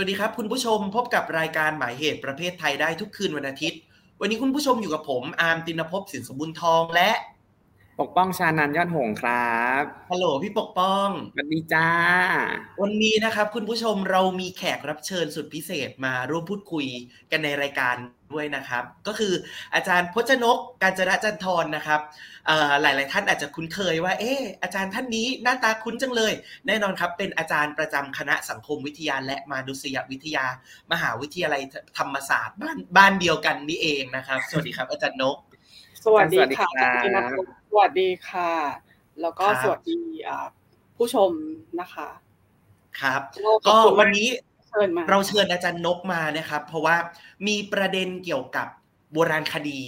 วัสดีครับ คุณผู้ชมพบกับรายการหมายเหตุประเภทไทยได้ทุกคืนวันอาทิตย์ วันนี้คุณผู้ชมอยู่กับผมอาร์มตินภพสินสมบุญทองและ ปกป้องชานันยอดหงครับฮัลโหลพี่ปกป้องสวัสดีจ้า วันนี้นะครับ คุณผู้ชมเรามีแขกรับเชิญสุดพิเศษมาร่วมพูดคุยกันในรายการด้วยนะครับ ก็คืออาจารย์พจนกการจระจันทรนะครับหลายๆท่านอาจจะคุ้นเคยว่า เอออาจารย์ท่านนี้หน้าตาคุ้นจังเลย แน่นอนครับ เป็นอาจารย์ประจำคณะสังคมวิทยา และมานุษยวิทยา มหาวิทยาลัยธรรมศาสตร์บ้านบ้านเดียวกันนี่เองนะครับ สวัสดีครับอาจารย์นก สวัสดีค่ะสวัสดีค่ะ แล้วก็สวัสดีผู้ชมนะคะ ครับ ก็วันนี้เราเชิญอาจารย์นกมานะครับ เพราะว่ามีประเด็นเกี่ยวกับโบราณคดี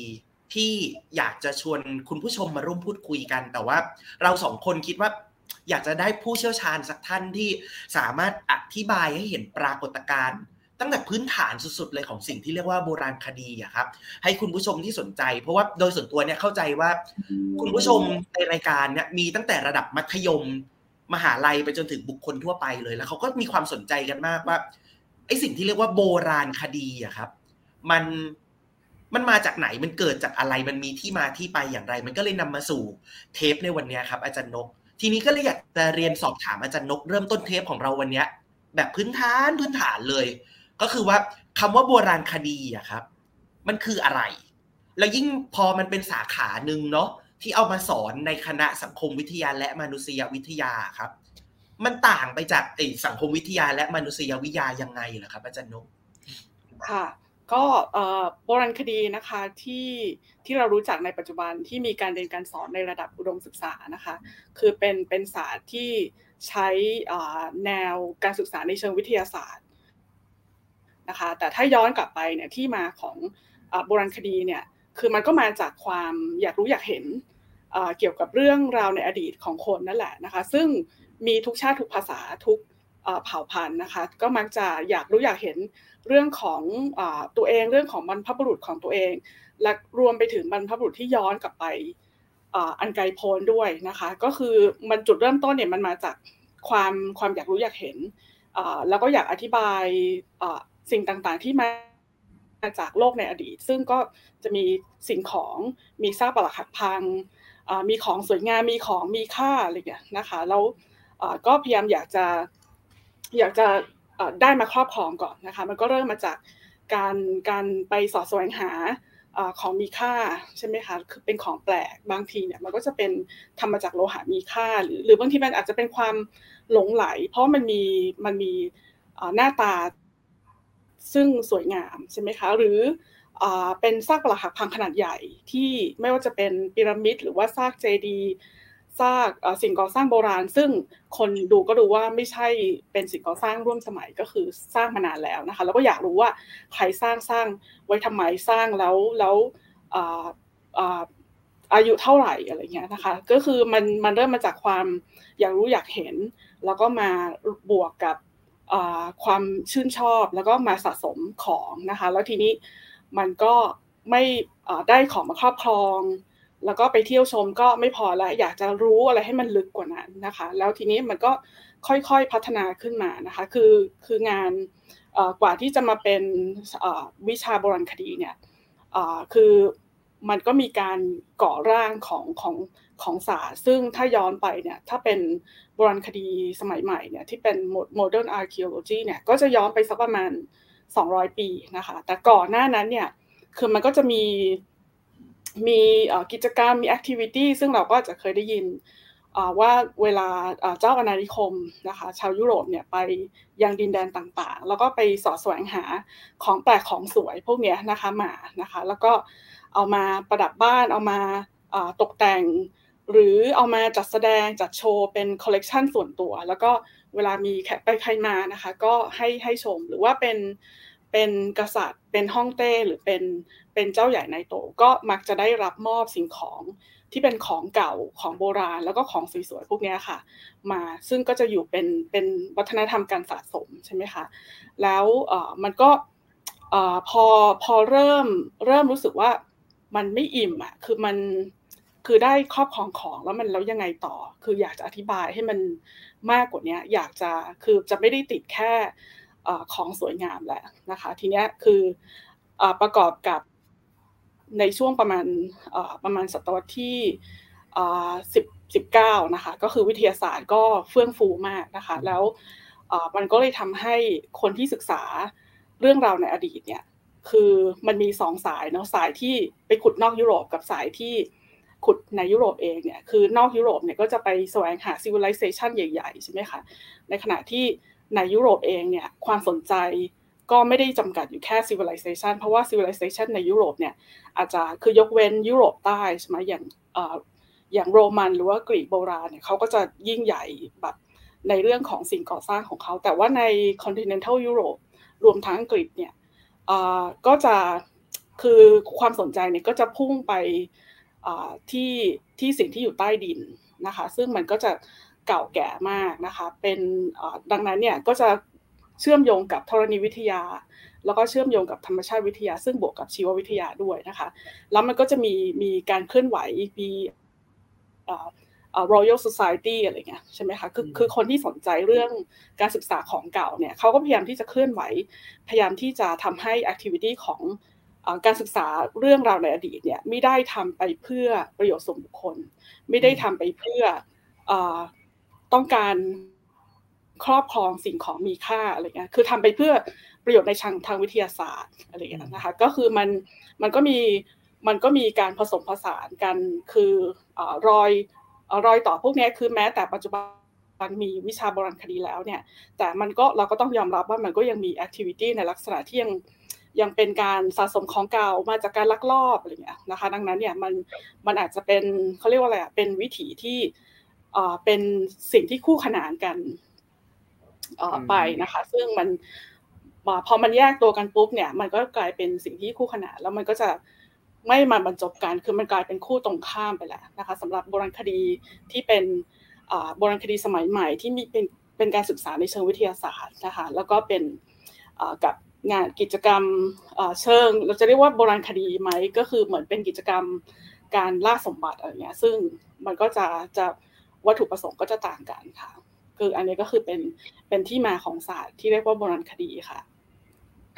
ที่อยากจะชวนคุณผู้ชมมาร่วมพูดคุยกัน แต่ว่าเราสองคนคิดว่าอยากจะได้ผู้เชี่ยวชาญสักท่านที่สามารถอธิบายให้เห็นปรากฏการณ์ ตั้งแต่พื้นฐานสุดๆเลยของสิ่งที่เรียกว่าโบราณคดีอะครับ ให้คุณผู้ชมที่สนใจ เพราะว่าโดยส่วนตัวเนี่ยเข้าใจว่า คุณผู้ชมในรายการเนี่ยมีตั้งแต่ระดับมัธยม มหาลัยไปจนถึงบุคคลทั่วไปเลย แล้วเขาก็มีความสนใจกันมากว่าไอ้สิ่งที่เรียกว่าโบราณคดีอะครับ มันมันมาจากไหนมันเกิดจากอะไรมันมีที่มาที่ไปอย่างไร มันก็เลยนำมาสู่เทปในวันนี้ครับ อาจารย์นก ทีนี้ก็เลยอยากจะเรียนสอบถามอาจารย์นก เริ่มต้นเทปของเราวันนี้แบบพื้นฐานพื้นฐานเลย ก็คือว่าคำว่าโบราณคดีอะครับ มันคืออะไร แล้วยิ่งพอมันเป็นสาขาหนึ่งเนาะที่เอามาสอนในคณะสังคมวิทยาและมนุษยวิทยาครับ มันต่างไปจากไอสังคมวิทยาและมนุษยวิทยายังไงล่ะครับอาจารย์นกค่ะก็โบราณคดีนะคะที่ที่เรารู้จักในปัจจุบันที่มีการเรียนการสอนในระดับอุดมศึกษานะคะคือเป็นเป็นศาสตร์ที่ใช้แนวการศึกษาในเชิงวิทยาศาสตร์ นะคะ แต่ถ้าย้อนกลับไปเนี่ยที่มาของโบราณคดีเนี่ยคือมันก็มาจากความอยากรู้อยากเห็นเกี่ยวกับเรื่องราวในอดีตของคนนั่นแหละนะคะ ซึ่งมีทุกชาติทุกภาษาทุกเผ่าพันธุ์นะคะ ก็มักจะอยากรู้อยากเห็นเรื่องของอตัวเองเรื่องของบรรพบุรุษของตัวเอง และรวมไปถึงบรรพบุรุษที่ย้อนกลับไปอันไกลโพ้นด้วยนะคะ ก็คือมันจุดเริ่มต้นเนี่ยมันมาจากความความอยากรู้อยากเห็นแล้วก็อยากอธิบาย สิ่งต่างๆที่มาจากโลกในอดีต ซึ่งก็จะมีสิ่งของมีซากปรักหักพังมีของสวยงามมีของมีค่าอะไรอย่างเงี้ยนะคะแล้วก็พยายามอยากจะอยากจะได้มาครอบครองก่อนนะคะมันก็เริ่มมาจากการการไปสอดแสวงหาของมีค่าใช่ไหมคะคือเป็นของแปลกบางทีเนี่ยมันก็จะเป็นทำมาจากโลหะมีค่า หรือหรือบางทีมันอาจจะเป็นความหลงไหล เพราะมันมีมันมีหน้าตา ซึ่งสวยงามใช่ไหมคะ หรือเป็นซากปรักหักพังขนาดใหญ่ที่ไม่ว่าจะเป็นพีระมิด หรือว่าซากเจดีซากสิ่งก่อสร้างโบราณ ซึ่งคนดูก็รู้ว่าไม่ใช่เป็นสิ่งก่อสร้างร่วมสมัยก็คือสร้างมานานแล้วนะคะ แล้วก็อยากรู้ว่าใครสร้างสร้างไว้ทำไมสร้างแล้วแล้วอายุเท่าไหร่อะไรเงี้ยนะคะ ก็คือมันมันเริ่มมาจากความอยากรู้อยากเห็น แล้วก็มาบวกกับ ความชื่นชอบแล้วก็มาสะสมของนะคะ แล้วทีนี้มันก็ไม่ได้ของมาครอบครอง แล้วก็ไปเที่ยวชมก็ไม่พอแล้วอยากจะรู้อะไรให้มันลึกกว่านั้นนะคะ แล้วทีนี้มันก็ค่อยๆพัฒนาขึ้นมานะคะคือคืองานกว่าที่จะมาเป็นวิชาโบราณคดีเนี่ยคือ มันก็มีการก่อร่างของของของศาสตร์ซึ่งถ้าย้อนไปเนี่ยถ้าเป็นโบราณคดีสมัยใหม่เนี่ยที่เป็น modern archaeology เนี่ยก็จะย้อนไปสักประมาณ 200 ปีนะคะแต่ก่อนหน้านั้นเนี่ยคือมันก็จะมีมีกิจกรรมมีแอคทิวิตี้ซึ่งเราก็จะเคยได้ยินว่าเวลาเจ้าอาณานิคมนะคะชาวยุโรปเนี่ยไปยังดินแดนต่างๆ แล้วก็ไปสอดแสวงหาของแปลกของสวยพวกนี้นะคะมานะคะแล้วก็ เอามาประดับบ้านเอามาตกแต่ง หรือเอามาจัดแสดงจัดโชว์เป็นคอลเลกชันส่วนตัว แล้วก็เวลามีแขกไปใครมานะคะ ก็ให้ให้ชมหรือว่าเป็นเป็นกษัตริย์ เป็นฮ่องเต้หรือเป็นเป็นเจ้าใหญ่ในโตก็มักจะได้รับมอบสิ่งของที่เป็นของเก่าของโบราณ แล้วก็ของสวยๆพวกนี้ค่ะ มาซึ่งก็จะอยู่เป็นเป็นวัฒนธรรมการสะสมใช่ไหมคะแล้วมันก็พอพอเริ่มเริ่มรู้สึกว่า มันไม่อิ่มอะคือมันคือได้ครอบครองของแล้วมันแล้วยังไงต่อ คืออยากจะอธิบายให้มันมากกว่านี้อยากจะคือจะไม่ได้ติดแค่ของสวยงามแหละนะคะ ทีนี้คือประกอบกับในช่วงประมาณประมาณศตวรรษที่สิบสิบเก้านะคะ ก็คือวิทยาศาสตร์ก็เฟื่องฟูมากนะคะ แล้วมันก็เลยทำให้คนที่ศึกษาเรื่องราวในอดีตเนี่ย คือมันมีสองสายเนาะสายที่ไปขุดนอกยุโรปกับสายที่ขุดในยุโรปเองเนี่ยคือนอกยุโรปเนี่ยก็จะไปแสวงหาซิวิลิเซชันใหญ่ๆใช่ไหมคะในขณะที่ในยุโรปเองเนี่ยความสนใจก็ไม่ได้จำกัดอยู่แค่ civilization เพราะว่า civilization ในยุโรปเนี่ยอาจจะคือยกเว้นยุโรปใต้ใช่ไหมอย่างอย่างโรมันหรือว่ากรีกโบราณเนี่ยเขาก็จะยิ่งใหญ่แบบในเรื่องของสิ่งก่อสร้างของเขา แต่ว่าใน continental Europe รวมทั้งอังกฤษเนี่ย ก็จะคือความสนใจเนี่ยก็จะพุ่งไปที่ที่สิ่งที่อยู่ใต้ดินนะคะ ซึ่งมันก็จะเก่าแก่มากนะคะเป็นดังนั้นเนี่ยก็จะเชื่อมโยงกับธรณีวิทยา แล้วก็เชื่อมโยงกับธรรมชาติวิทยา ซึ่งบวกกับชีววิทยาด้วยนะคะ แล้วมันก็จะมีมีการเคลื่อนไหวมี Royal Society อะไรเงี้ยใช่ไหมคะคือคือคนที่สนใจเรื่องการศึกษาของเก่าเนี่ยเขาก็พยายามที่จะเคลื่อนไหว พยายามที่จะทำให้ activity ของการศึกษาเรื่องราวในอดีตเนี่ยไม่ได้ทำไปเพื่อประโยชน์ส่วนบุคคล ไม่ได้ทำไปเพื่อต้องการครอบครองสิ่งของมีค่าอะไรเงี้ย คือทำไปเพื่อประโยชน์ในทางทางวิทยาศาสตร์อะไรเงี้ยนะคะ ก็คือมันมันก็มีมันก็มีการผสมผสานกัน คือรอย รอยต่อพวกนี้คือแม้แต่ปัจจุบันมีวิชาโบราณคดีแล้วเนี่ย แต่มันก็เราก็ต้องยอมรับว่ามันก็ยังมีแอคทิวิตี้ในลักษณะที่ยังยังเป็นการสะสมของเก่ามาจากการลักลอบอะไรเงี้ยนะคะ ดังนั้นเนี่ยมันมันอาจจะเป็นเขาเรียกว่าอะไรอะเป็นวิถีที่เป็นสิ่งที่คู่ขนานกันไปนะคะ ซึ่งมันพอมันแยกตัวกันปุ๊บเนี่ย มันก็กลายเป็นสิ่งที่คู่ขนานแล้วมันก็จะ ไม่มาบรรจบกันคือมันกลายเป็นคู่ตรงข้ามไปแล้วนะคะสำหรับโบราณคดีที่เป็นโบราณคดีสมัยใหม่ที่มีเป็นเป็นการศึกษาในเชิงวิทยาศาสตร์นะคะแล้วก็เป็นกับงานกิจกรรมเชิง เราจะเรียกว่าโบราณคดีไหมก็คือเหมือนเป็นกิจกรรมการล่าสมบัติอะไรเงี้ยซึ่งมันก็จะจะวัตถุประสงค์ก็จะต่างกันค่ะคืออันนี้ก็คือเป็นเป็นที่มาของศาสตร์ที่เรียกว่าโบราณคดีค่ะ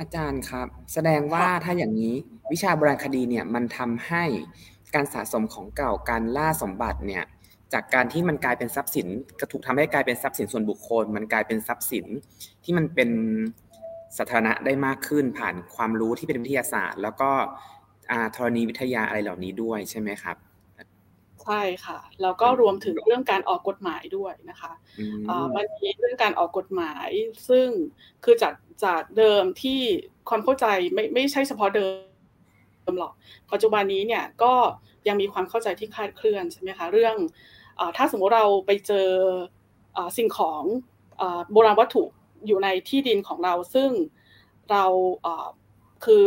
อาจารย์ครับ แสดงว่าถ้าอย่างนี้วิชาโบราณคดีเนี่ยมันทำให้การสะสมของเก่าการล่าสมบัติเนี่ยจากการที่มันกลายเป็นทรัพย์สินก็ถูกทำให้กลายเป็นทรัพย์สินส่วนบุคคล มันกลายเป็นทรัพย์สินที่มันเป็นสาธารณะได้มากขึ้นผ่านความรู้ที่เป็นวิทยาศาสตร์ แล้วก็ธรณีวิทยาอะไรเหล่านี้ด้วยใช่ไหมครับ ใช่ค่ะ แล้วก็รวมถึงเรื่องการออกกฎหมายด้วยนะคะมันมีเรื่องการออกกฎหมาย ซึ่งคือจากจากเดิมที่ความเข้าใจไม่ไม่ใช่เฉพาะเดิมหรอก ปัจจุบันนี้เนี่ยก็ยังมีความเข้าใจที่คลาดเคลื่อนใช่ไหมคะเรื่องถ้าสมมติเราไปเจอสิ่งของโบราณวัตถุอยู่ในที่ดินของเรา ซึ่งเราคือ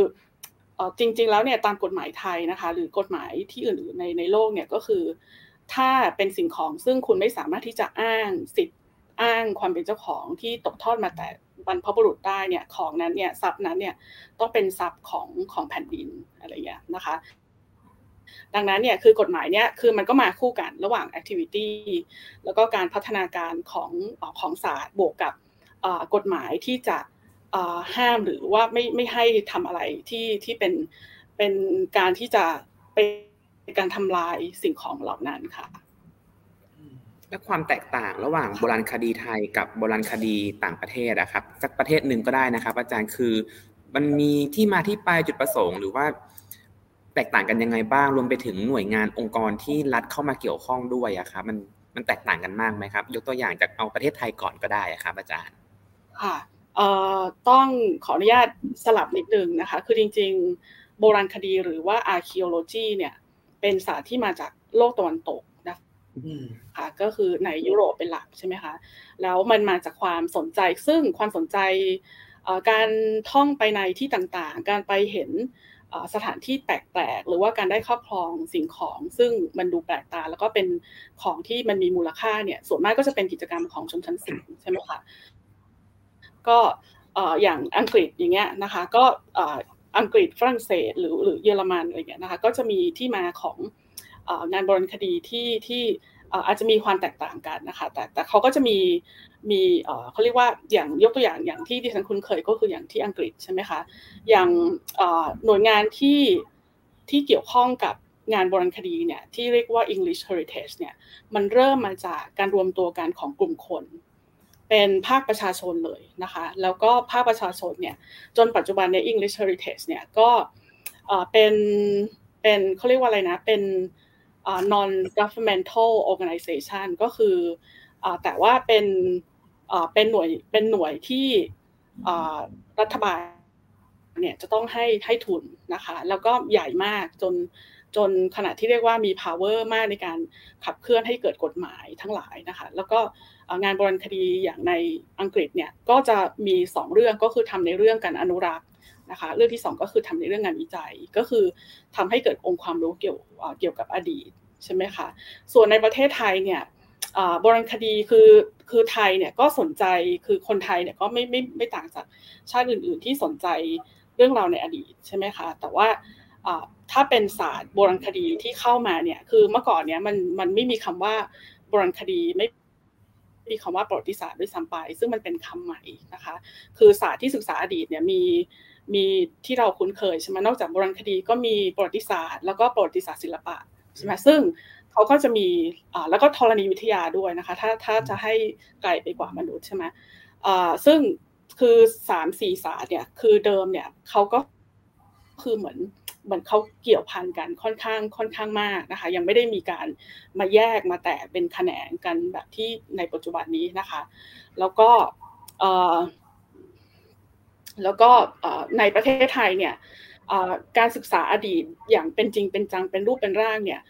จริง ๆ แล้วเนี่ยตามกฎหมายไทยนะคะ หรือกฎหมายที่อื่นๆในในโลกเนี่ยก็คือ ถ้าเป็นสิ่งของซึ่งคุณไม่สามารถที่จะอ้างสิทธิ์อ้างความเป็นเจ้าของที่ตกทอดมาแต่บรรพบุรุษได้เนี่ยของนั้นเนี่ยทรัพย์นั้นเนี่ยต้องเป็นทรัพย์ของของแผ่นดินอะไรอย่างนี้นะคะ ดังนั้นเนี่ยคือกฎหมายเนี่ยคือมันก็มาคู่กันระหว่าง activity แล้วก็การพัฒนาการของของศาสตร์บวกกับกฎหมายที่จะ ห้ามหรือว่าไม่ไม่ให้ทำอะไรที่ที่เป็นเป็นการที่จะเป็นการทำลายสิ่งของเหล่านั้นค่ะ และความแตกต่างระหว่างโบราณคดีไทยกับโบราณคดีต่างประเทศนะครับ สักประเทศหนึ่งก็ได้นะครับ อาจารย์คือมันมีที่มาที่ไปจุดประสงค์หรือว่าแตกต่างกันยังไงบ้างรวมไปถึงหน่วยงานองค์กรที่รัฐเข้ามาเกี่ยวข้องด้วยอะครับมันมันแตกต่างกันมากไหมครับ ยกตัวอย่างจากเอาประเทศไทยก่อนก็ได้ครับ อาจารย์ ค่ะ ต้องขออนุญาตสลับนิดนึงนะคะ คือจริงๆ โบราณคดีหรือว่า archaeology เนี่ย เป็นศาสตร์ที่มาจากโลกตะวันตกนะคะก็คือในยุโรปเป็นหลักใช่ไหมคะ แล้วมันมาจากความสนใจ ซึ่งความสนใจการท่องไปในที่ต่างๆ การไปเห็นสถานที่แปลกๆ หรือว่าการได้ครอบครองสิ่งของ ซึ่งมันดูแปลกตา แล้วก็เป็นของที่มันมีมูลค่าเนี่ย ส่วนมากก็จะเป็นกิจกรรมของชนชั้นสูงใช่ไหมคะ ก็อย่างอังกฤษอย่างเงี้ยนะคะก็อังกฤษฝรั่งเศสหรือหรือเยอรมันอะไรเงี้ยนะคะก็จะมีที่มาของงานบรณคดีที่ที่อาจจะมีความแตกต่างกันนะคะแต่แต่เขาก็จะมีมีเขาเรียกว่าอย่างยกตัวอย่างอย่างที่ดิฉันคุ้นเคยก็คืออย่างที่อังกฤษใช่ไหมคะอย่างหน่วยงานที่ที่เกี่ยวข้องกับงานบรณคดีเนี่ยที่เรียกว่า English Heritage เนี่ยมันเริ่มมาจากการรวมตัวกันของกลุ่มคน เป็นภาคประชาชนเลยนะคะ แล้วก็ภาคประชาชนเนี่ยจนปัจจุบันใน English Heritage เนี่ยก็เป็นเป็นเขาเรียกว่าอะไรนะ เป็น non governmental organization ก็คือแต่ว่าเป็นเป็นหน่วยเป็นหน่วยที่รัฐบาลเนี่ยจะต้องให้ให้ทุนนะคะ แล้วก็ใหญ่มากจนจนขณะที่เรียกว่ามี power มากในการขับเคลื่อนให้เกิดกฎหมายทั้งหลายนะคะ แล้วก็ งานบรณคดีอย่างในอังกฤษเนี่ยก็จะมี 2 เรื่องก็คือทำในเรื่องการอนุรักษ์นะคะเรื่องที่ 2 ก็คือทำในเรื่องงานวิจัยก็คือทำให้เกิดองค์ความรู้เกี่ยวเกี่ยวกับอดีตใช่ไหมคะส่วนในประเทศไทยเนี่ยโบราณคดีคือคือไทยเนี่ยก็สนใจคือคนไทยเนี่ยก็ไม่ไม่ไม่ต่างจากชาติอื่น ๆ ที่สนใจเรื่องราวในอดีตใช่ไหมคะแต่ว่าถ้าเป็นศาสตร์โบราณคดีที่เข้ามาเนี่ยคือเมื่อก่อนเนี่ยมันมันไม่มีคำว่าโบราณคดีไม่ มีคำว่าประวัติศาสตร์ด้วยซ้ำไป ซึ่งมันเป็นคำใหม่นะคะ คือศาสตร์ที่ศึกษาอดีตเนี่ยมีมีที่เราคุ้นเคยใช่ไหมนอกจากโบราณคดีก็มีประวัติศาสตร์ แล้วก็ประวัติศาสตร์ศิลปะใช่ไหมซึ่งเขาก็จะมีอ่าแล้วก็ธรณีวิทยาด้วยนะคะ ถ้าถ้าจะให้ไกลไปกว่ามนุษย์ใช่ไหมอ่าซึ่งคือสามสี่ศาสตร์เนี่ยคือเดิมเนี่ยเขาก็คือเหมือน มือนเขาเกี่ยวพันกันค่อนข้างค่อนข้างมากนะคะ ยังไม่ได้มีการมาแยกมาแตกเป็นแขนงกันแบบที่ในปัจจุบันนี้นะคะ แล้วก็แล้วก็ในประเทศไทยเนี่ยการศึกษาอดีตอย่างเป็นจริงเป็นจังเป็นรูปเป็นร่างเนี่ย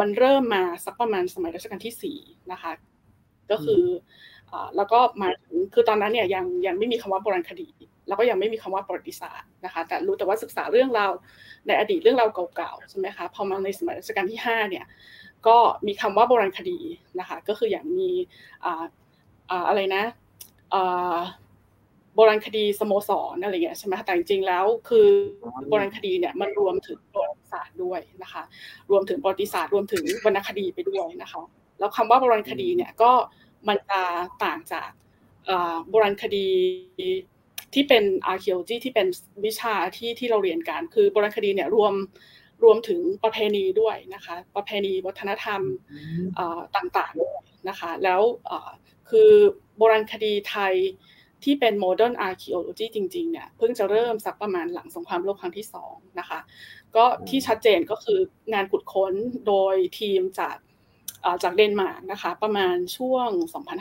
มันเริ่มมาสักประมาณสมัยรัชกาลที่สี่นะคะ ก็คือแล้วก็มาคือตอนนั้นเนี่ยยังยังไม่มีคำว่าโบราณคดี แล้วก็ยังไม่มีคำว่าประวัติศาสตร์นะคะ แต่รู้แต่ว่าศึกษาเรื่องราวในอดีตเรื่องราวเก่าๆใช่ไหมคะพอมาในสมัยรัชกาลที่5เนี่ยก็มีคำว่าโบราณคดีนะคะก็คืออย่างมีอะไรนะโบราณคดีสโมสรอะไรเงี้ยใช่ไหมแต่จริงๆแล้วคือโบราณคดีเนี่ยมันรวมถึงประวัติศาสตร์ด้วยนะคะ รวมถึงประวัติศาสตร์รวมถึงวรรณคดีไปด้วยนะคะ แล้วคำว่าโบราณคดีเนี่ยก็มันจะต่างจากโบราณคดี ที่เป็น archaeology ที่เป็นวิชาที่ที่เราเรียนกัน คือโบราณคดีเนี่ยรวมรวมถึงประเพณีด้วยนะคะ ประเพณีวัฒนธรรมต่างๆนะคะ แล้วคือโบราณคดีไทยที่เป็น modern archaeology จริงๆเนี่ยเพิ่งจะเริ่มสักประมาณหลังสงครามโลกครั้งที่สองนะคะ ก็ที่ชัดเจนก็คืองานขุดค้นโดยทีมจาก จากเดนมาร์กนะคะ ประมาณช่วง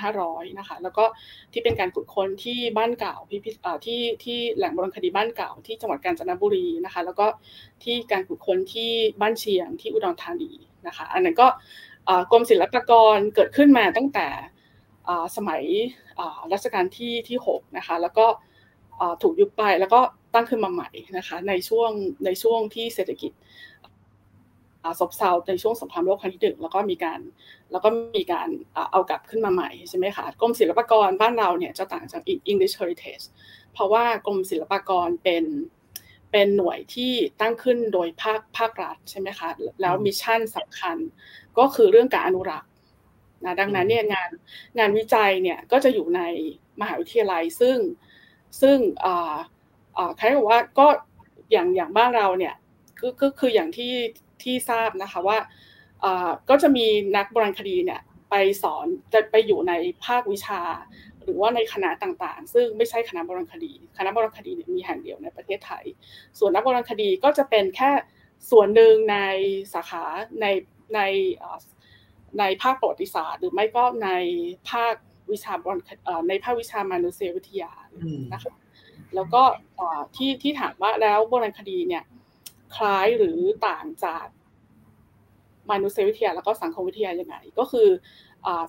2,500 นะคะ แล้วก็ที่เป็นการขุดค้นที่บ้านเก่าพิพิที่ที่แหล่งโบราณคดีบ้านเก่าที่จังหวัดกาญจนบุรีนะคะ แล้วก็ที่การขุดค้นที่บ้านเชียงที่อุดรธานีนะคะ อันนั้นก็กรมศิลปากรเกิดขึ้นมาตั้งแต่สมัยรัชกาลที่ที่6นะคะ แล้วก็ถูกยุบไปแล้วก็ตั้งขึ้นมาใหม่นะคะ ในช่วงในช่วงที่เศรษฐกิจ ซบเซาในช่วงสงครามโลกครั้งที่หนึ่งแล้วก็มีการแล้วก็มีการเอากลับขึ้นมาใหม่ใช่ไหมคะกรมศิลปากรบ้านเราเนี่ยจะต่างจาก English Heritage เพราะว่ากรมศิลปากรเป็นเป็นหน่วยที่ตั้งขึ้นโดยภาคภาครัฐใช่ไหมคะแล้ว mission สำคัญก็คือเรื่องการอนุรักษ์นะดังนั้นเนี่ยงานงานวิจัยเนี่ยก็จะอยู่ในมหาวิทยาลัยซึ่งซึ่งใครบอกว่าก็อย่างอย่างบ้านเราเนี่ยก็คืออย่างที่ ที่ทราบนะคะว่าก็จะมีนักโบราณคดีเนี่ยไปสอนจะไปอยู่ในภาควิชา หรือว่าในคณะต่างๆ ซึ่งไม่ใช่คณะโบราณคดี คณะโบราณคดีเนี่ยมีแห่งเดียวในประเทศไทย ส่วนนักโบราณคดีก็จะเป็นแค่ส่วนหนึ่งในสาขาในในในภาคประวัติศาสตร์ หรือไม่ก็ในภาควิชาบอลในภาควิชามนุษยวิทยานะคะแล้วก็ที่ที่ถามว่าแล้วโบราณคดีเนี่ย คล้ายหรือต่างจากมนุษยวิทยาแล้วก็สังคมวิทยายังไง ก็คือ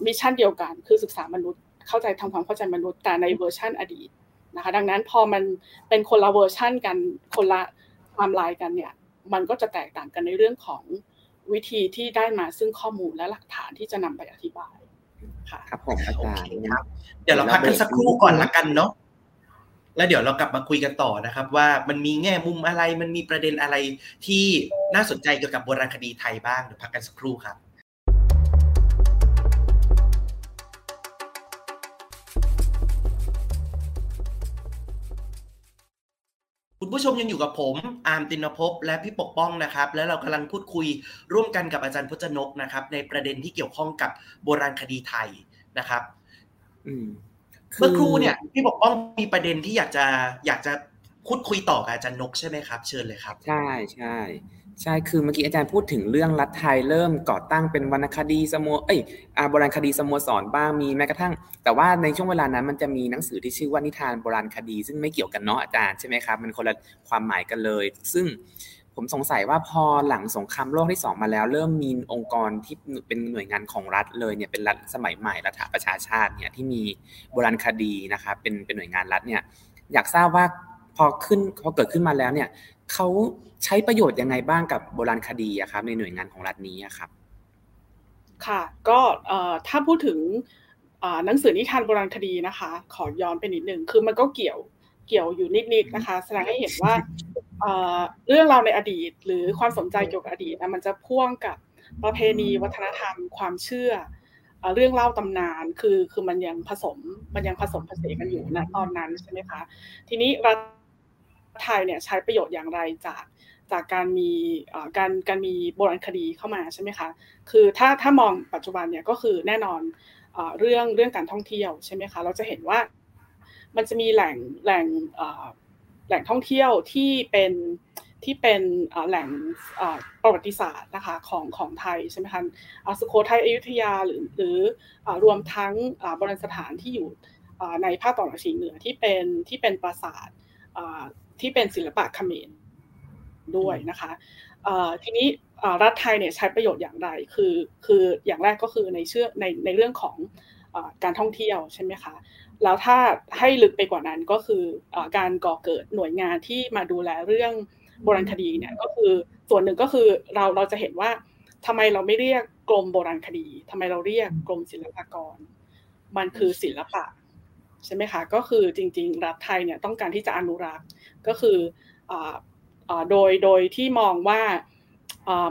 mission เดียวกัน คือศึกษามนุษย์ เข้าใจทำความเข้าใจมนุษย์แต่ในเวอร์ชันอดีตนะคะดังนั้นพอมันเป็นคนละเวอร์ชันกันคนละความลายกันเนี่ยมันก็จะแตกต่างกันในเรื่องของวิธีที่ได้มาซึ่งข้อมูลและหลักฐานที่จะนำไปอธิบายค่ะครับผมอาจารย์เดี๋ยวเราพักกันสักครู่ก่อนละกันเนาะ แล้วเดี๋ยวเรากลับมาคุยกันต่อนะครับ ว่ามันมีแง่มุมอะไรมันมีประเด็นอะไรที่น่าสนใจเกี่ยวกับโบราณคดีไทยบ้างเดี๋ยวพักกันสักครู่ครับคุณผู้ชมยังอยู่กับผม อาร์มตินภพและพี่ปกป้องนะครับ แล้วเรากำลังพูดคุยร่วมกันกับอาจารย์พจนกนะครับ ในประเด็นที่เกี่ยวข้องกับโบราณคดีไทยนะครับ อืม เมื่อครู่เนี่ยพี่ปกป้องมีประเด็นที่อยากจะอยากจะพูดคุยต่อกับอาจารย์นกใช่ไหมครับ เชิญเลยครับ ใช่ใช่ใช่คือเมื่อกี้อาจารย์พูดถึงเรื่องรัฐไทยเริ่มก่อตั้งเป็นวรรณคดีสมุเอ้ยโบราณคดีสโมสรบ้างมีแม้กระทั่ง แต่ว่าในช่วงเวลานั้นมันจะมีหนังสือที่ชื่อว่านิทานโบราณคดี ซึ่งไม่เกี่ยวกันเนาะอาจารย์ใช่ไหมครับมันคนละความหมายกันเลย ซึ่ง ผมสงสัยว่าพอหลังสงครามโลกที่สองมาแล้ว เริ่มมีองค์กรที่เป็นหน่วยงานของรัฐเลยเนี่ยเป็นรัฐสมัยใหม่รัฐประชาชาติเนี่ยที่มีโบราณคดีนะครับเป็นเป็นหน่วยงานรัฐเนี่ยอยากทราบว่าพอขึ้นพอเกิดขึ้นมาแล้วเนี่ยเขาใช้ประโยชน์ยังไงบ้างกับโบราณคดีอะครับในหน่วยงานของรัฐนี้ครับ ค่ะก็ถ้าพูดถึงหนังสือนิทานโบราณคดีนะคะ ขอย้อนไปนิดนึงคือมันก็เกี่ยวเกี่ยวอยู่นิดๆนะคะ แสดงให้เห็นว่า เรื่องราวในอดีต หรือความสนใจเกี่ยวกับอดีตนะมันจะพ่วงกับประเพณีวัฒนธรรม ความเชื่อเรื่องเล่าตำนานคือคือมันยังผสมมันยังผสมผสานกันอยู่ณตอนนั้นใช่ไหมคะ ทีนี้รัฐไทยเนี่ยใช้ประโยชน์อย่างไรจากจากการมีการการมีโบราณคดีเข้ามาใช่ไหมคะคือถ้าถ้ามองปัจจุบันเนี่ยก็คือแน่นอนเรื่องเรื่องการท่องเที่ยวใช่ไหมคะเราจะเห็นว่ามันจะมีแหล่งแหล่ง หล่งท่องเที่ยวที่เป็นที่เป็นแหล่งประวัติศาสตร์นะคะของของไทยใช่ไหมคะสุโขทัยอยุธยาหรือหรือรวมทั้งโบราณสถานที่อยู่ในภาคตะวันออกเฉียงเหนือที่เป็นที่เป็นปราสาทที่เป็นศิลปะเขมรด้วยนะคะทีนี้รัฐไทยเนี่ยใช้ประโยชน์อย่างไรคือคืออย่างแรกก็คือในเชื่อในในเรื่องของการท่องเที่ยวใช่ไหมคะแล้วถ้าให้ลึกไปกว่านั้นก็คือการก่อเกิดหน่วยงานที่มาดูแลเรื่องโบราณคดีเนี่ยก็คือส่วนหนึ่งก็คือเราเราจะเห็นว่าทำไมเราไม่เรียกกรมโบราณคดีทำไมเราเรียกกรมศิลปากร มันคือศิลปะใช่ไหมคะก็คือจริง ๆ รัฐไทยเนี่ยต้องการที่จะอนุรักษ์ก็คือโดยโดยที่มองว่า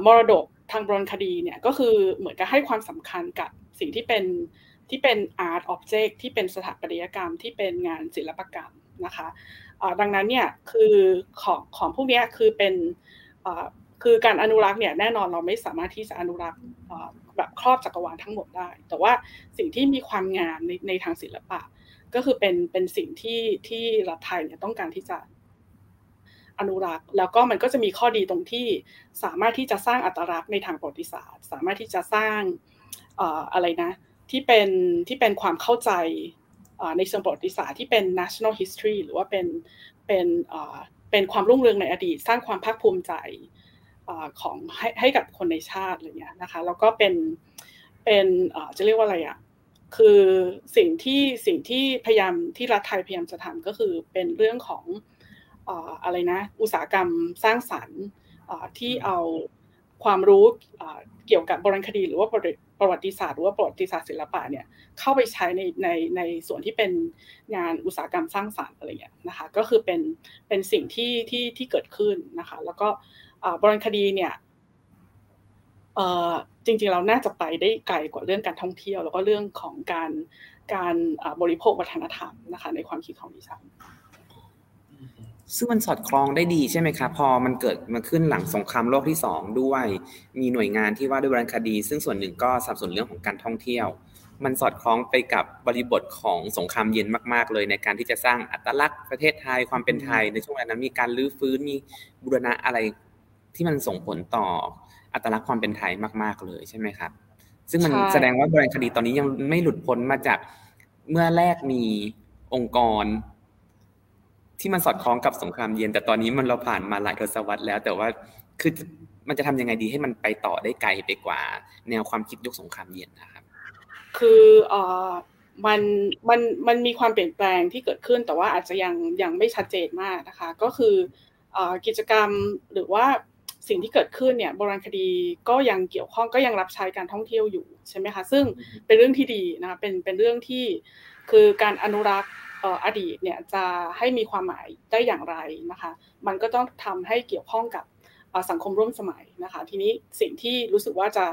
มรดกทางโบราณคดีเนี่ยก็คือเหมือนกับให้ความสำคัญกับสิ่งที่เป็น ที่เป็นอาร์ตออบเจกต์ที่เป็นสถาปัตยกรรมที่เป็นงานศิลปกรรมนะคะดังนั้นเนี่ยคือของของพวกนี้คือเป็นคือการอนุรักษ์เนี่ยแน่นอนเราไม่สามารถที่จะอนุรักษ์แบบครอบจักรวาลทั้งหมดได้ แต่ว่าสิ่งที่มีความงามในในทางศิลปะ ก็คือเป็นเป็นสิ่งที่ที่รัฐไทยเนี่ยต้องการที่จะอนุรักษ์แล้วก็มันก็จะมีข้อดีตรงที่สามารถที่จะสร้างอัตลักษณ์ในทางประวัติศาสตร์ สามารถที่จะสร้างอะไรนะ ที่เป็นที่เป็นความเข้าใจในเชิงประวัติศาสตร์ที่เป็น national history หรือว่าเป็นเป็นเป็นความรุ่งเรืองในอดีต สร้างความภาคภูมิใจของให้ให้กับคนในชาติอะไรเงี้ยนะคะแล้วก็เป็นเป็นจะเรียกว่าอะไรอะคือสิ่งที่สิ่งที่พยายามที่รัฐไทยพยายามจะทำก็คือเป็นเรื่องของอะไรนะอุตสาหกรรมสร้างสรรค์ที่เอาความรู้เกี่ยวกับโบราณคดี หรือว่า ประวัติศาสตร์หรือว่าประวัติศาสตร์ศิลปะเนี่ยเข้าไปใช้ในในในส่วนที่เป็นงานอุตสาหกรรมสร้างสรรค์อะไรเงี้ยนะคะก็คือเป็นเป็นสิ่งที่ที่ที่เกิดขึ้นนะคะแล้วก็บรณคดีเนี่ยจริงๆเราน่าจะไปได้ไกลกว่าเรื่องการท่องเที่ยว แล้วก็เรื่องของการการบริโภควัฒนธรรมนะคะในความคิดของดิฉัน ซึ่งมันสอดคล้องได้ดีใช่ไหมครับพอมันเกิดมาขึ้นหลังสงครามโลกที่สองด้วย มีหน่วยงานที่ว่าด้วยบรรคดี ซึ่งส่วนหนึ่งก็สับสนเรื่องของการท่องเที่ยว มันสอดคล้องไปกับบริบทของสงครามเย็นมาก ๆ เลยในการที่จะสร้างอัตลักษณ์ประเทศไทยความเป็นไทยในช่วงนั้นมีการลื้อฟื้นมีบูรณะอะไรที่มันส่งผลต่ออัตลักษณ์ความเป็นไทยมาก ๆ เลยใช่ไหมครับ ซึ่งมันแสดงว่าบรรคดีตอนนี้ยังไม่หลุดพ้นมาจากเมื่อแรกมีองค์กร ที่มันสอดคล้องกับสงครามเย็น แต่ตอนนี้มันเราผ่านมาหลายทศวรรษแล้ว แต่ว่าคือมันจะทำยังไงดีให้มันไปต่อได้ไกลไปกว่า แนวความคิดยุคสงครามเย็นนะครับ คือเอ่อมันมันมันมีความเปลี่ยนแปลงที่เกิดขึ้นแต่ว่าอาจจะยังยังไม่ชัดเจนมากนะคะ ก็คือกิจกรรมหรือว่าสิ่งที่เกิดขึ้นเนี่ยโบราณคดีก็ยังเกี่ยวข้องก็ยังรับใช้การท่องเที่ยวอยู่ใช่ไหมคะซึ่งเป็นเรื่องที่ดีนะคะเป็นเป็นเรื่องที่คือการอนุรักษ์ อดีตเนี่ยจะให้มีความหมายได้อย่างไรนะคะ มันก็ต้องทำให้เกี่ยวข้องกับสังคมร่วมสมัยนะคะ ทีนี้สิ่งที่รู้สึกว่าจะ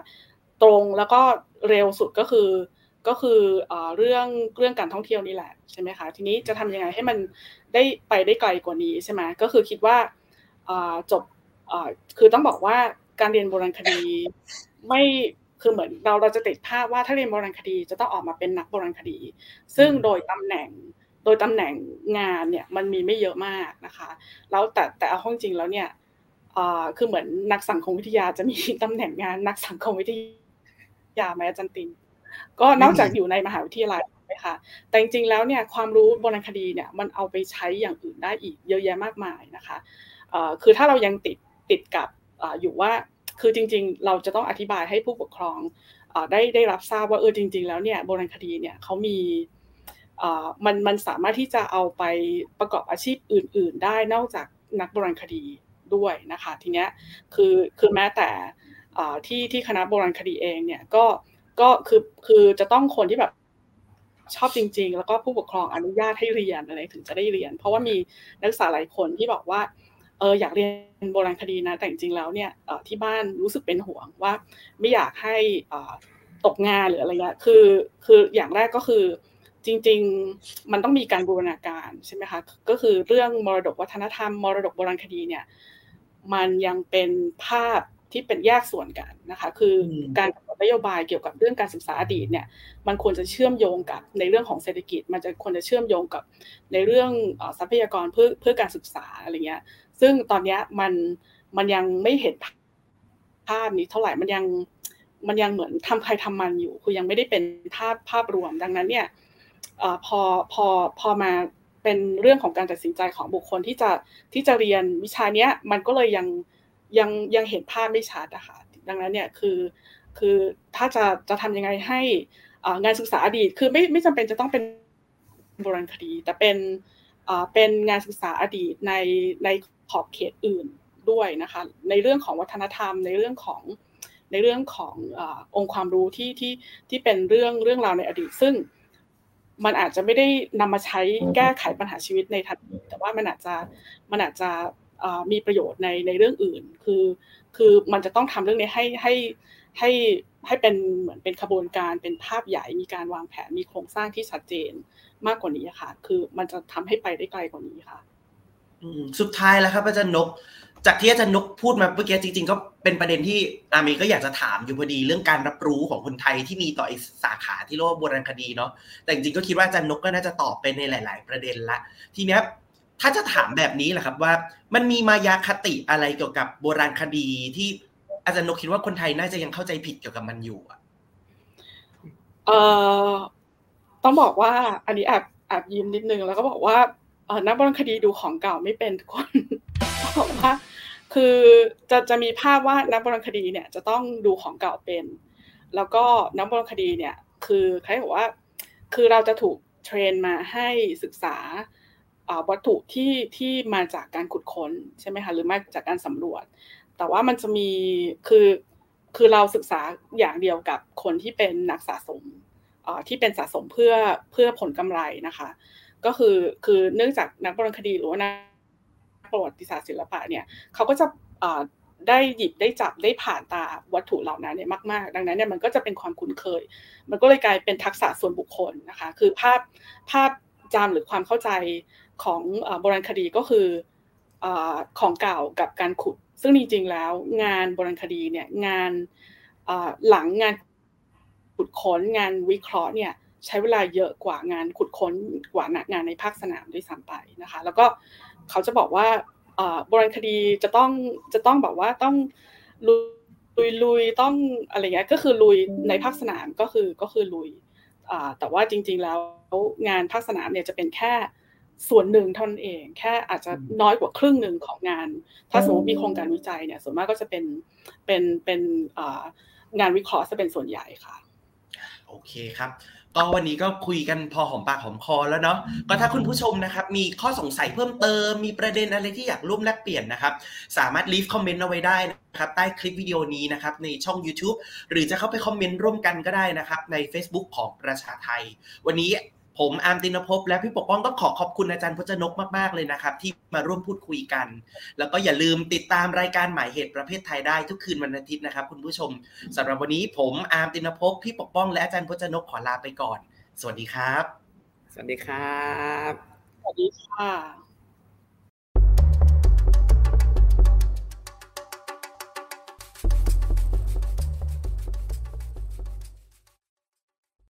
ตรงแล้วก็เร็วสุดก็คือก็คือเรื่องเรื่องการท่องเที่ยวนี่แหละใช่ไหมคะทีนี้จะทำยังไงให้มันได้ไปได้ไกลกว่านี้ใช่ไหมก็คือคิดว่าจบคือต้องบอกว่าการเรียนโบราณคดีไม่คือเหมือนเราเราจะติดภาพว่าถ้าเรียนโบราณคดีจะต้องออกมาเป็นนักโบราณคดี ซึ่งโดยตำแหน่ง ดยตำแหน่งงานเนี่ยมันมีไม่เยอะมากนะคะ แล้วแต่แต่เอาห้องจริงแล้วเนี่ยคือเหมือนนักสังคมวิทยาจะมีตำแหน่งงานนักสังคมวิทยาไหมอาจารย์ติน ก็นอกจากอยู่ในมหาวิทยาลัยนะคะแต่จริงๆแล้วเนี่ยความรู้โบราณคดีเนี่ยมันเอาไปใช้อย่างอื่นได้อีกเยอะแยะมากมายนะคะคือถ้าเรายังติดติดกับอยู่ว่าคือจริง ๆ เราจะต้องอธิบายให้ผู้ปกครองได้ได้รับทราบว่าเออจริง ๆ แล้วเนี่ยโบราณคดีเนี่ยเขามี มันมันสามารถที่จะเอาไปประกอบอาชีพอื่น ๆ ได้นอกจากนักโบราณคดีด้วยนะคะทีเนี้ยคือคือแม้แต่ที่ที่คณะโบราณคดีเองเนี่ยก็ก็คือคือจะต้องคนที่แบบชอบจริง ๆ แล้วก็ผู้ปกครองอนุญาตให้เรียนอะไรถึงจะได้เรียน เพราะว่ามีนักศึกษาหลายคนที่บอกว่าเอออยากเรียนโบราณคดีนะ แต่จริงๆแล้วเนี่ยที่บ้านรู้สึกเป็นห่วงว่าไม่อยากให้ตกงานหรืออะไรเงี้ยคือคืออย่างแรกก็คือ จริงๆ มันต้องมีการบูรณาการใช่ไหมคะ ก็คือเรื่องมรดกวัฒนธรรม มรดกโบราณคดีเนี่ย มันยังเป็นภาพที่เป็นแยกส่วนกันนะคะ คือการกำหนดนโยบายเกี่ยวกับเรื่องการศึกษาอดีตเนี่ย มันควรจะเชื่อมโยงกับในเรื่องของเศรษฐกิจ มันจะควรจะเชื่อมโยงกับในเรื่องทรัพยากรเพื่อเพื่อการศึกษาอะไรเงี้ย ซึ่งตอนนี้มันมันยังไม่เห็นภาพนี้เท่าไหร่ มันยังมันยังเหมือนทำใครทำมันอยู่ คือยังไม่ได้เป็นภาพภาพรวม ดังนั้นเนี่ย พอพอพอมาเป็นเรื่องของการตัดสินใจของบุคคลที่จะที่จะเรียนวิชาเนี้ยมันก็เลยยังยังยังเห็นภาพไม่ชัดอะคะดังนั้นเนี่ยคือคือถ้าจะจะทำยังไงให้งานศึกษาอดีต คือไม่ไม่จำเป็นจะต้องเป็นโบราณคดี แต่เป็นเป็นงานศึกษาอดีตในในขอบเขตอื่นด้วยนะคะในเรื่องของวัฒนธรรม ในเรื่องของในเรื่องขององค์ความรู้ที่ที่ที่เป็นเรื่องเรื่องราวในอดีต ซึ่ง มันอาจจะไม่ได้นำมาใช้แก้ไขปัญหาชีวิตในทันทีแต่ว่ามันอาจจะมันอาจจะมีประโยชน์ในในเรื่องอื่น คือคือมันจะต้องทำเรื่องนี้ให้ให้ให้ให้เป็นเหมือนเป็นขบวนการเป็นภาพใหญ่มีการวางแผนมีโครงสร้างที่ชัดเจนมากกว่านี้ค่ะ คือมันจะทำให้ไปได้ไกลกว่านี้ค่ะสุดท้ายแล้วครับอาจารย์นก จากที่อาจารย์นกพูดมาเมื่อกี้จริง ๆ ก็เป็นประเด็นที่อามีก็อยากจะถามอยู่พอดีเรื่องการรับรู้ของคนไทยที่มีต่ออสาขาที่เรียกว่าโบราณคดีเนาะแต่จริงๆก็คิดว่าอาจารย์นกก็น่าจะตอบไปในหลาย ๆ ประเด็นละทีเนี้ยถ้าจะถามแบบนี้แหละครับว่า มันมีมายาคติอะไรเกี่ยวกับโบราณคดีที่อาจารย์นกคิดว่าคนไทยน่าจะยังเข้าใจผิดเกี่ยวกับมันอยู่อะเอ่อต้องบอกว่า อันนี้แอบแอบยิ้มนิดนึงแล้วก็บอกว่านักโบราณคดีดูของเก่าไม่เป็นทุกคน ว่าคือจะจะมีภาพว่านักโบราณคดีเนี่ยจะต้องดูของเก่าเป็น แล้วก็นักโบราณคดีเนี่ยคือใครบอกว่าคือเราจะถูกเทรนมาให้ศึกษาวัตถุที่ที่มาจากการขุดค้นใช่ไหมคะหรือมาจากการสำรวจ แต่ว่ามันจะมีคือคือเราศึกษาอย่างเดียวกับคนที่เป็นนักสะสมที่เป็นสะสมเพื่อเพื่อผลกำไรนะคะ ก็คือคือเนื่องจากนักบรณคดีหรือว่านัก ประวัติศาสตร์ศิลปะเนี่ยเขาก็จะได้หยิบได้จับได้ผ่านตาวัตถุเหล่านั้นเนี่ยมาก ๆ ดังนั้นเนี่ยมันก็จะเป็นความคุ้นเคย มันก็เลยกลายเป็นทักษะส่วนบุคคลนะคะ คือภาพภาพจำหรือความเข้าใจของโบราณคดีก็คือของเก่ากับการขุด ซึ่งจริงๆแล้วงานโบราณคดีเนี่ยงานหลังงานขุดค้นงานวิเคราะห์เนี่ยใช้เวลาเยอะกว่างานขุดค้นกว่างานในภาคสนามด้วยซ้ำไปนะคะ แล้วก็ เขาจะบอกว่าโบราณคดีจะต้องจะต้องแบบว่าต้องลุยลุยต้องอะไรเงี้ยก็คือลุยในภาคสนามก็คือก็คือลุยแต่ว่าจริง ๆ แล้วงานภาคสนามเนี่ยจะเป็นแค่ส่วนหนึ่งเท่านั้นเอง แค่อาจจะน้อยกว่าครึ่งหนึ่งของงาน ถ้าสมมติมีโครงการวิจัยเนี่ยส่วนมากก็จะเป็นเป็นเป็นงานวิเคราะห์จะเป็นส่วนใหญ่ค่ะ โอเคครับ ก็วันนี้ก็คุยกันพอหอมปากหอมคอแล้วเนาะก็ถ้าคุณผู้ชมนะครับ มีข้อสงสัยเพิ่มเติม มีประเด็นอะไรที่อยากร่วมแลกเปลี่ยนนะครับ สามารถลีฟคอมเมนต์เอาไว้ได้นะครับใต้คลิปวิดีโอนี้นะครับในช่อง YouTube หรือจะเข้าไปคอมเมนต์ร่วมกันก็ได้นะครับใน Facebook ของประชาไทย วันนี้ ผมอาร์มตินภพและพี่ปกป้องต้องขอขอบคุณอาจารย์พจนกมากๆเลยนะครับ ที่มาร่วมพูดคุยกัน แล้วก็อย่าลืมติดตามรายการหมายเหตุประเภทไทยได้ทุกคืนวันอาทิตย์นะครับ คุณผู้ชมสำหรับวันนี้ผมอาร์มตินภพพี่ปกป้องและอาจารย์พจนกขอลาไปก่อน สวัสดีครับ สวัสดีครับ สวัสดีค่ะ